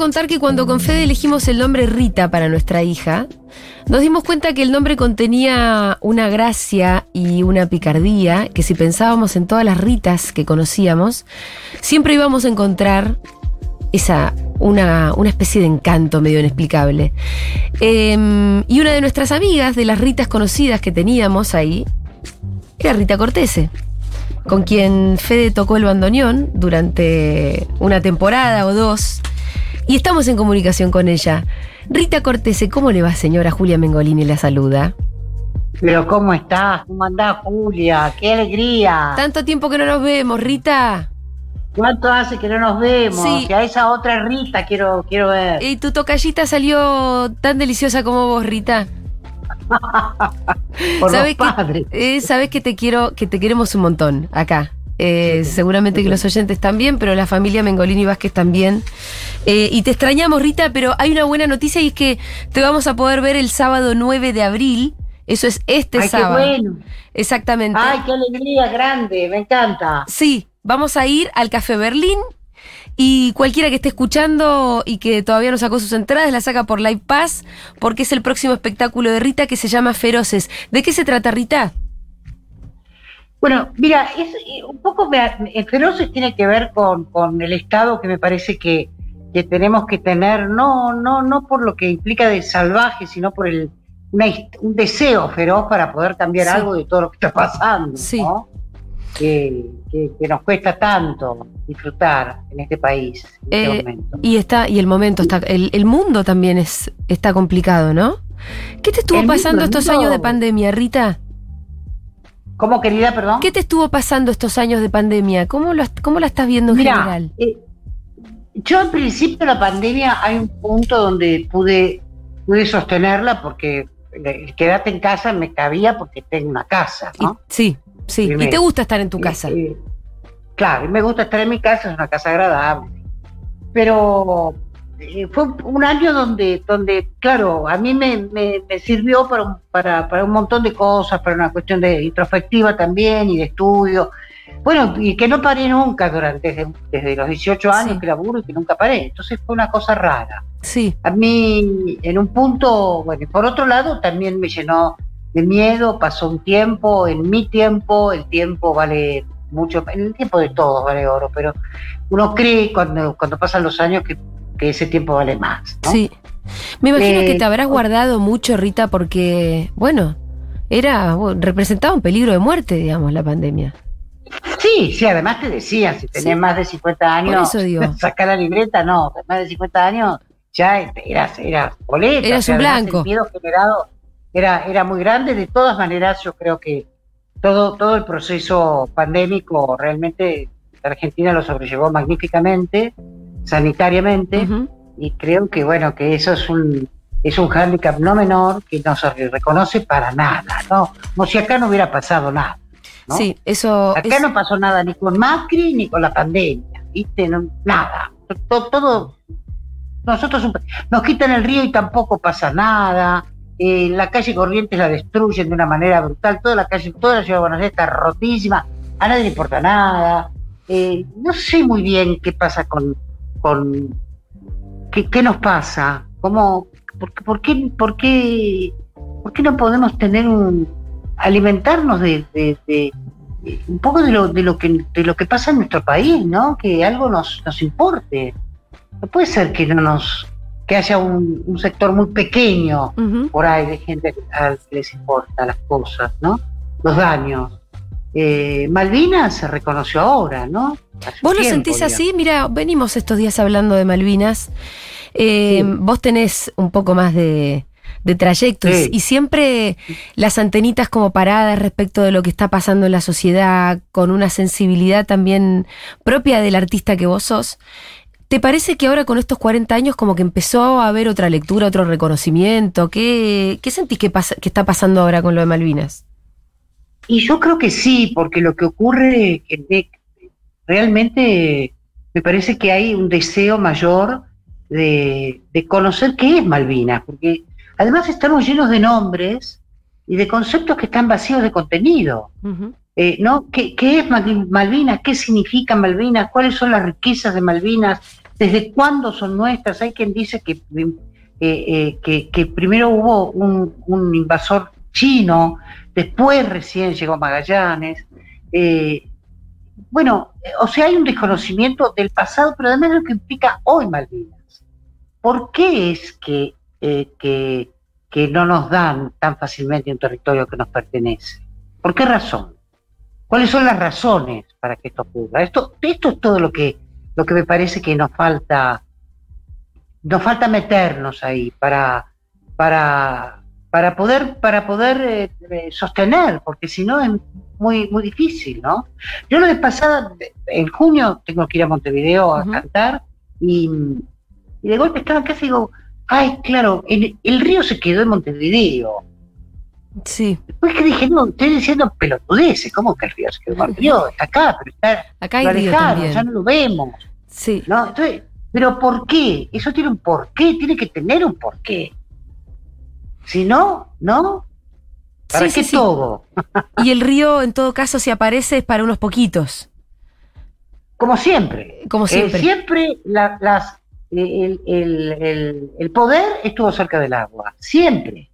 contar que cuando con Fede elegimos el nombre Rita para nuestra hija, nos dimos cuenta que el nombre contenía una gracia y una picardía que si pensábamos en todas las Ritas que conocíamos, siempre íbamos a encontrar esa, una, una especie de encanto medio inexplicable. Em, y una de nuestras amigas, de las Ritas conocidas que teníamos ahí, era Rita Cortese con quien Fede tocó el bandoneón durante una temporada o dos. Y estamos en comunicación con ella. Rita Cortese, ¿cómo le va, señora Julia Mengolini? La saluda. Pero ¿cómo estás? ¿Cómo andás, Julia? ¡Qué alegría! Tanto tiempo que no nos vemos, Rita. ¿Cuánto hace que no nos vemos? Sí. Que a esa otra Rita quiero, quiero ver. Y tu tocallita salió tan deliciosa como vos, Rita. Por ¿Sabes los que, padres. eh, sabes que te quiero, que te queremos un montón acá. Eh, seguramente que los oyentes también, pero la familia Mengolini Vázquez también. Eh, y te extrañamos, Rita, pero hay una buena noticia y es que te vamos a poder ver el sábado 9 de abril. Eso es este Ay, qué sábado. bueno. Exactamente. Ay, qué alegría grande, me encanta. Sí, vamos a ir al Café Berlín y cualquiera que esté escuchando y que todavía no sacó sus entradas la saca por Live Pass porque es el próximo espectáculo de Rita que se llama Feroces. ¿De qué se trata, Rita? Bueno, mira, es, eh, un poco me- Feroces tiene que ver con, con el Estado que me parece que, que tenemos que tener, no, no, no por lo que implica de salvaje, sino por el, una un deseo feroz para poder cambiar Sí. algo de todo lo que está pasando, Sí. ¿no? Que, que- que nos cuesta tanto disfrutar en este país en este Eh, momento. Y está, y el momento está, el, el mundo también es, está complicado, ¿no? ¿Qué te estuvo El pasando estos años de pandemia, Rita? ¿Cómo, querida, perdón? ¿Qué te estuvo pasando estos años de pandemia? ¿Cómo, lo, cómo la estás viendo en general? eh, yo al principio de la pandemia hay un punto donde pude, pude sostenerla porque el quedarte en casa me cabía porque tengo una casa, Y- ¿no? sí, sí. Y te gusta estar en tu casa. Claro, me gusta estar en mi casa, es una casa agradable. Pero eh, fue un año donde, donde claro, a mí me, me- me sirvió para un, para, para un montón de cosas, para una cuestión de introspectiva también y de estudio. Bueno, y que no paré nunca durante, desde, desde los 18 años Sí. que laburo y que nunca paré. Entonces fue una cosa rara. Sí, A mí, en un punto, bueno, y por otro lado, también me llenó de miedo, pasó un tiempo, en mi tiempo, el tiempo vale mucho, en el tiempo de todos vale oro, pero uno cree cuando, cuando pasan los años que, que ese tiempo vale más. ¿no? Sí. Me imagino Eh, que te habrás guardado mucho, Rita, porque, bueno, era, bueno, representaba un peligro de muerte, digamos, la pandemia. Sí, sí, además te decía, si tenés Sí. más de 50 años, sacar la libreta, no, más de 50 años ya eras, eras boleta. Eras o sea, un blanco. El miedo generado era, era muy grande. De todas maneras, yo creo que todo, todo el proceso pandémico realmente la Argentina lo sobrellevó magníficamente, sanitariamente, y creo que bueno, que eso es un es un hándicap no menor que no se reconoce para nada, ¿no? Como si acá no hubiera pasado nada. ¿no? Sí, eso. Acá es- no pasó nada ni con Macri ni con la pandemia, ¿viste? No- nada. Todo, todo- nosotros un- nos quitan el río y tampoco pasa nada. Eh, la calle Corrientes la destruyen de una manera brutal. Toda la calle, toda la ciudad de Buenos Aires está rotísima. A nadie le importa nada. Eh, no sé muy bien qué pasa con, con qué, qué nos pasa. ¿Cómo, por, por qué, por qué, por qué no podemos tener un alimentarnos de, de- un poco de lo, de lo que de lo que pasa en nuestro país, ¿no? Que algo nos, nos importe. No puede ser que no nos que haya un, un sector muy pequeño por ahí de gente al que les importa las cosas, ¿no? Los daños. Eh, Malvinas se reconoció ahora, ¿no? Hace ¿Vos lo tiempo, sentís digamos. así? Mira, venimos estos días hablando de Malvinas. Eh, Sí. Vos tenés un poco más de, de trayecto y- Sí. y siempre las antenitas como paradas respecto de lo que está pasando en la sociedad, con una sensibilidad también propia del artista que vos sos. ¿Te parece que ahora con estos 40 años como que empezó a haber otra lectura, otro reconocimiento? ¿Qué, qué sentís que, pasa, que está pasando ahora con lo de Malvinas? Y yo creo que sí, porque lo que ocurre realmente me parece que hay un deseo mayor de, de conocer qué es Malvinas, porque además estamos llenos de nombres y de conceptos que están vacíos de contenido. Eh, ¿no? ¿Qué, qué es Mal- Malvinas? ¿Qué significa Malvinas? ¿Cuáles son las riquezas de Malvinas? ¿Desde cuándo son nuestras? Hay quien dice que, eh, eh, que, primero hubo un, invasor chino, después recién llegó Magallanes. Eh, bueno, o sea, hay un desconocimiento del pasado, pero además lo que implica hoy Malvinas. ¿Por qué es que, que, que no nos dan tan fácilmente un territorio que nos pertenece? ¿Por qué razón? ¿Cuáles son las razones para que esto ocurra? Esto, esto es todo lo que, lo que me parece que nos falta, nos falta meternos ahí para, para, para poder, para poder eh, eh, sostener, porque si no es muy, muy difícil, ¿no? Yo lo de pasada, en junio tengo que ir a Montevideo a cantar y, de golpe estaba en casa y digo, ay, claro, el río se quedó en Montevideo Sí. Después que dije, no, estoy diciendo pelotudeces, ¿cómo que el río se quedó? El río está acá, pero está acá hay río también. ya no lo vemos. Sí. ¿no? Entonces, pero ¿por qué? Eso tiene un porqué, tiene que tener un porqué. Si no, ¿no? ¿Para qué todo? y el río, en todo caso, si aparece, es para unos poquitos. Como siempre. Como siempre. Eh, siempre las, el, el, el poder estuvo cerca del agua. Siempre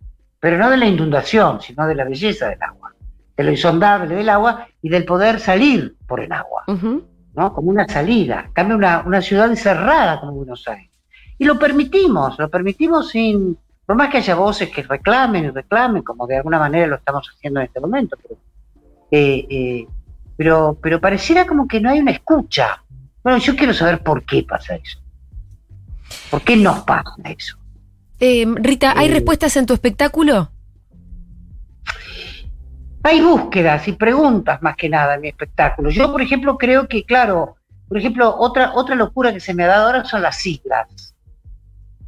pero no de la inundación, sino de la belleza del agua, de lo insondable del agua y del poder salir por el agua, ¿no? Como una salida. Cambia una, una ciudad encerrada como Buenos Aires. Y lo permitimos, lo permitimos sin, por más que haya voces que reclamen y reclamen, como de alguna manera lo estamos haciendo en este momento, pero, eh, eh, pero, pero pareciera como que no hay una escucha. Bueno, yo quiero saber por qué pasa eso. ¿Por qué nos pasa eso? Eh, Rita, ¿hay eh, respuestas en tu espectáculo? Hay búsquedas y preguntas más que nada en mi espectáculo. Yo, por ejemplo, creo que, claro, por ejemplo, otra, otra locura que se me ha dado ahora son las siglas.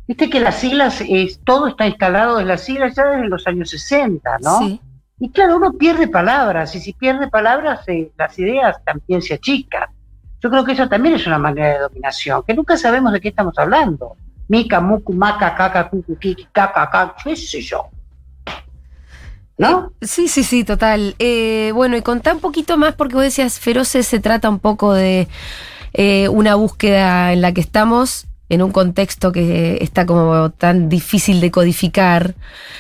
Viste que las siglas, es, todo está instalado en las siglas ya desde los años 60, ¿no? Sí. Y claro, uno pierde palabras, y si pierde palabras, eh, las ideas también se achican. Yo creo que eso también es una manera de dominación, que nunca sabemos de qué estamos hablando. Mica, Mucu, Maca, Caca, Cucu, Kiki, Caca, Caca, qué sé yo. ¿No? Eh, sí, sí, sí, total. Eh, bueno, y contá un poquito más, porque vos decías, Feroces se trata un poco de eh, una búsqueda en la que estamos, en un contexto que está como tan difícil de codificar,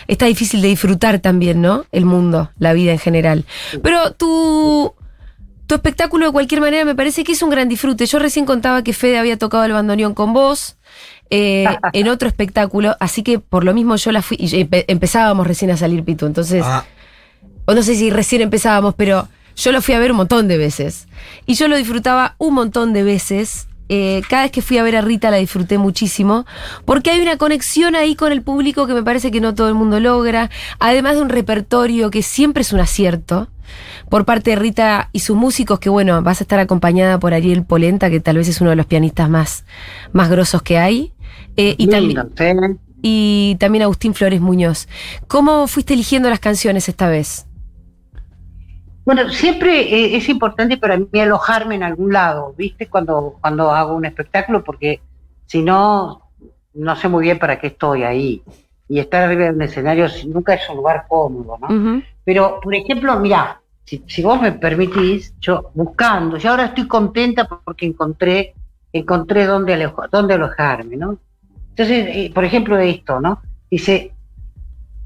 está difícil de disfrutar también, ¿no? El mundo, la vida en general. Pero tu, tu espectáculo de cualquier manera me parece que es un gran disfrute. Yo recién contaba que Fede había tocado el bandoneón con vos. Eh, en otro espectáculo, así que por lo mismo yo la fui, y empezábamos recién a salir Pitu, entonces, ah. o no sé si recién empezábamos, pero yo lo fui a ver un montón de veces. Y yo lo disfrutaba un montón de veces. Eh, cada vez que fui a ver a Rita la disfruté muchísimo, porque hay una conexión ahí con el público que me parece que no todo el mundo logra, además de un repertorio que siempre es un acierto por parte de Rita y sus músicos, que bueno, vas a estar acompañada por Ariel Polenta, que tal vez es uno de los pianistas más, más grosos que hay. Eh, y, también, y también Agustín Flores Muñoz. ¿Cómo fuiste eligiendo las canciones esta vez? Bueno, siempre eh, es importante para mí alojarme en algún lado, ¿viste? Cuando, cuando hago un espectáculo, porque si no, no sé muy bien para qué estoy ahí. Y estar arriba de un escenario nunca es un lugar cómodo, ¿no? Pero, por ejemplo, mira, si, si, vos me permitís, yo buscando, yo ahora estoy contenta porque encontré, encontré dónde, dónde alojarme, ¿no? Entonces, eh, por ejemplo, esto, ¿no? Dice,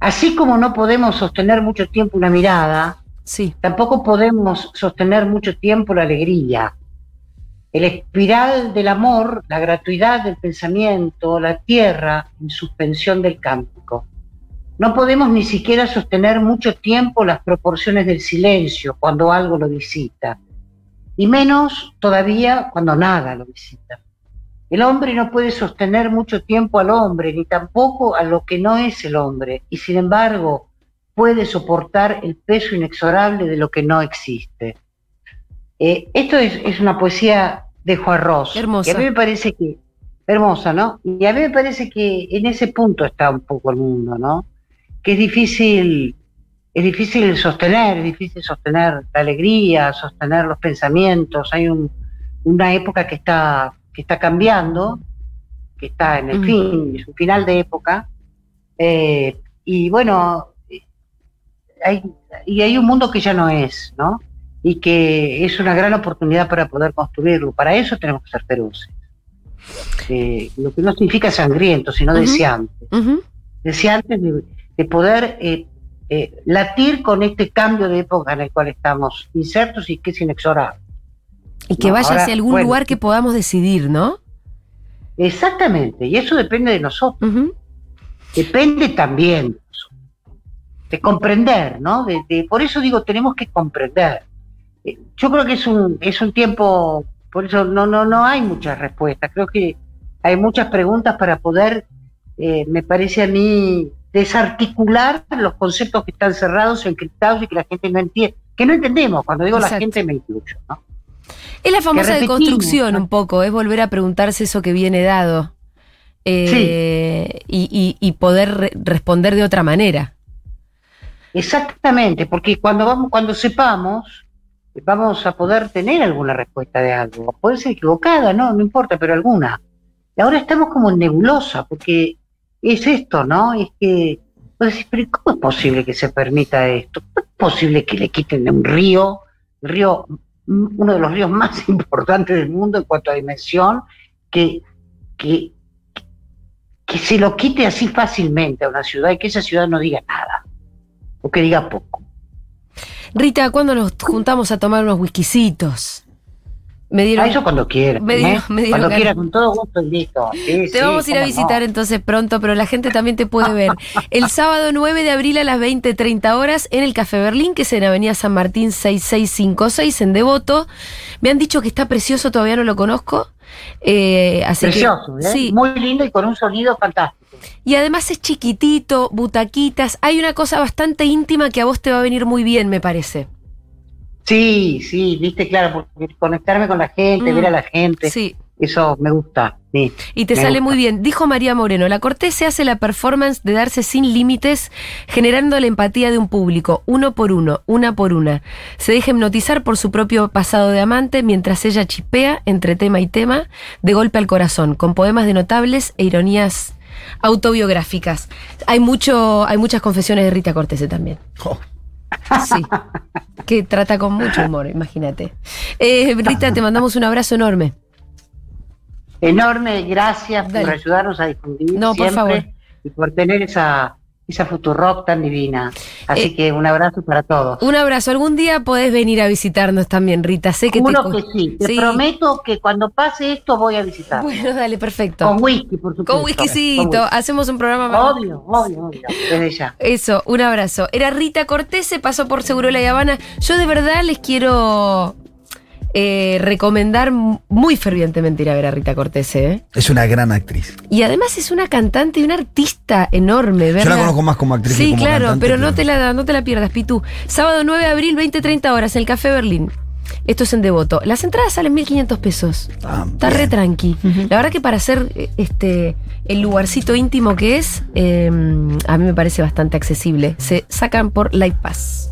así como no podemos sostener mucho tiempo una mirada, sí. tampoco podemos sostener mucho tiempo la alegría. El espiral del amor, la gratuidad del pensamiento, la tierra en suspensión del cántico. No podemos ni siquiera sostener mucho tiempo las proporciones del silencio cuando algo lo visita, y menos todavía cuando nada lo visita. El hombre no puede sostener mucho tiempo al hombre, ni tampoco a lo que no es el hombre, y sin embargo puede soportar el peso inexorable de lo que no existe. Eh, esto es, una poesía de Juan Ross. Hermosa. Y a mí me parece que, hermosa, ¿no? Y a mí me parece que en ese punto está un poco el mundo, ¿no? Que es difícil, es difícil sostener, es difícil sostener la alegría, sostener los pensamientos. Hay una época que está que está cambiando, que está en el fin, es un final de época, eh, y bueno, hay, y hay un mundo que ya no es, ¿no? Y que es una gran oportunidad para poder construirlo. Para eso tenemos que ser feroces. eh, lo que no significa sangriento, sino Ujú. deseante. Ujú. Deseante de, de poder eh, eh, latir con este cambio de época en el cual estamos insertos y que es inexorable. Y que No, vaya ahora, hacia algún bueno. lugar que podamos decidir, ¿no? Exactamente, y eso depende de nosotros. Depende también de comprender, ¿no? De, de- por eso digo, tenemos que comprender. Eh, Yo creo que es un, es un tiempo, por eso no, no, no hay muchas respuestas, creo que hay muchas preguntas para poder, eh, me parece a mí, desarticular los conceptos que están cerrados, encriptados y que la gente no entiende, que no entendemos, cuando digo Exacto. la gente me incluyo, ¿no? Es la famosa deconstrucción ¿no? un poco, es volver a preguntarse eso que viene dado. Eh, y, y- y poder re- responder de otra manera. Exactamente, porque cuando vamos, cuando sepamos, vamos a poder tener alguna respuesta de algo. Puede ser equivocada, no, no importa, pero alguna. Y ahora estamos como en nebulosa, porque es esto, ¿no? Es que, decís, pero ¿cómo es posible que se permita esto? ¿Cómo es posible que le quiten un río, el río, uno de los ríos más importantes del mundo en cuanto a dimensión, que, que, que se lo quite así fácilmente a una ciudad y que esa ciudad no diga nada? O que diga poco. Rita, ¿cuándo nos juntamos a tomar unos whiskycitos? Me A dieron. eso cuando quieran. me dieron- ¿eh? me dieron cuando ganas. quiera, con todo gusto y listo. Sí, Te sí, vamos a ir a visitar no. entonces pronto, pero la gente también te puede ver. El sábado 9 de abril a las 20.30 horas en el Café Berlín, que es en Avenida San Martín 6656 en Devoto. Me han dicho que está precioso, todavía no lo conozco. Eh, así Precioso, que, ¿eh? Sí, Muy lindo y con un sonido fantástico. y además es chiquitito, butaquitas. Hay una cosa bastante íntima que a vos te va a venir muy bien, me parece. Sí, sí, viste, claro, porque conectarme con la gente, Mm. ver a la gente, Sí. Eso me gusta. Sí. Y te sale gusta. muy bien. Dijo María Moreno, la Cortés se hace la performance de darse sin límites, generando la empatía de un público, uno por uno, una por una. Se deja hipnotizar por su propio pasado de amante mientras ella chipea entre tema y tema, de golpe al corazón, con poemas de notables e ironías autobiográficas. Hay mucho, hay muchas confesiones de Rita Cortés también. Oh, Sí. Que trata con mucho humor, imagínate. Eh, Rita, te mandamos un abrazo enorme. Enorme, gracias Dale. por ayudarnos a difundir No, por siempre favor. y por tener esa, esa futurock tan divina. Así Eh, que un abrazo para todos. Un abrazo. Algún día podés venir a visitarnos también, Rita. Sé que Juro te. que sí, te Sí. prometo que cuando pase esto voy a visitar. Bueno, dale, perfecto. Con whisky, por supuesto. Con whiskycito. Con whisky. Hacemos un programa más. Obvio, obvio, obvio, desde ya. Eso, un abrazo. Era Rita Cortés, se pasó por Seguro La Habana. Yo de verdad les quiero eh, recomendar muy fervientemente ir a ver a Rita Cortés. ¿eh? es una gran actriz. Y además es una cantante y una artista enorme, Yo ¿verdad? la conozco más como actriz que Sí, como claro, cantante, pero no te, la, no te la pierdas, Pitu. Sábado 9 de abril, 20-30 horas, en el Café Berlín. Esto es en Devoto. Las entradas salen 1.500 pesos. Ah, Está bien. re tranqui. La verdad que para hacer eh, este el lugarcito íntimo que es, eh, a mí me parece bastante accesible. Se sacan por Light Pass.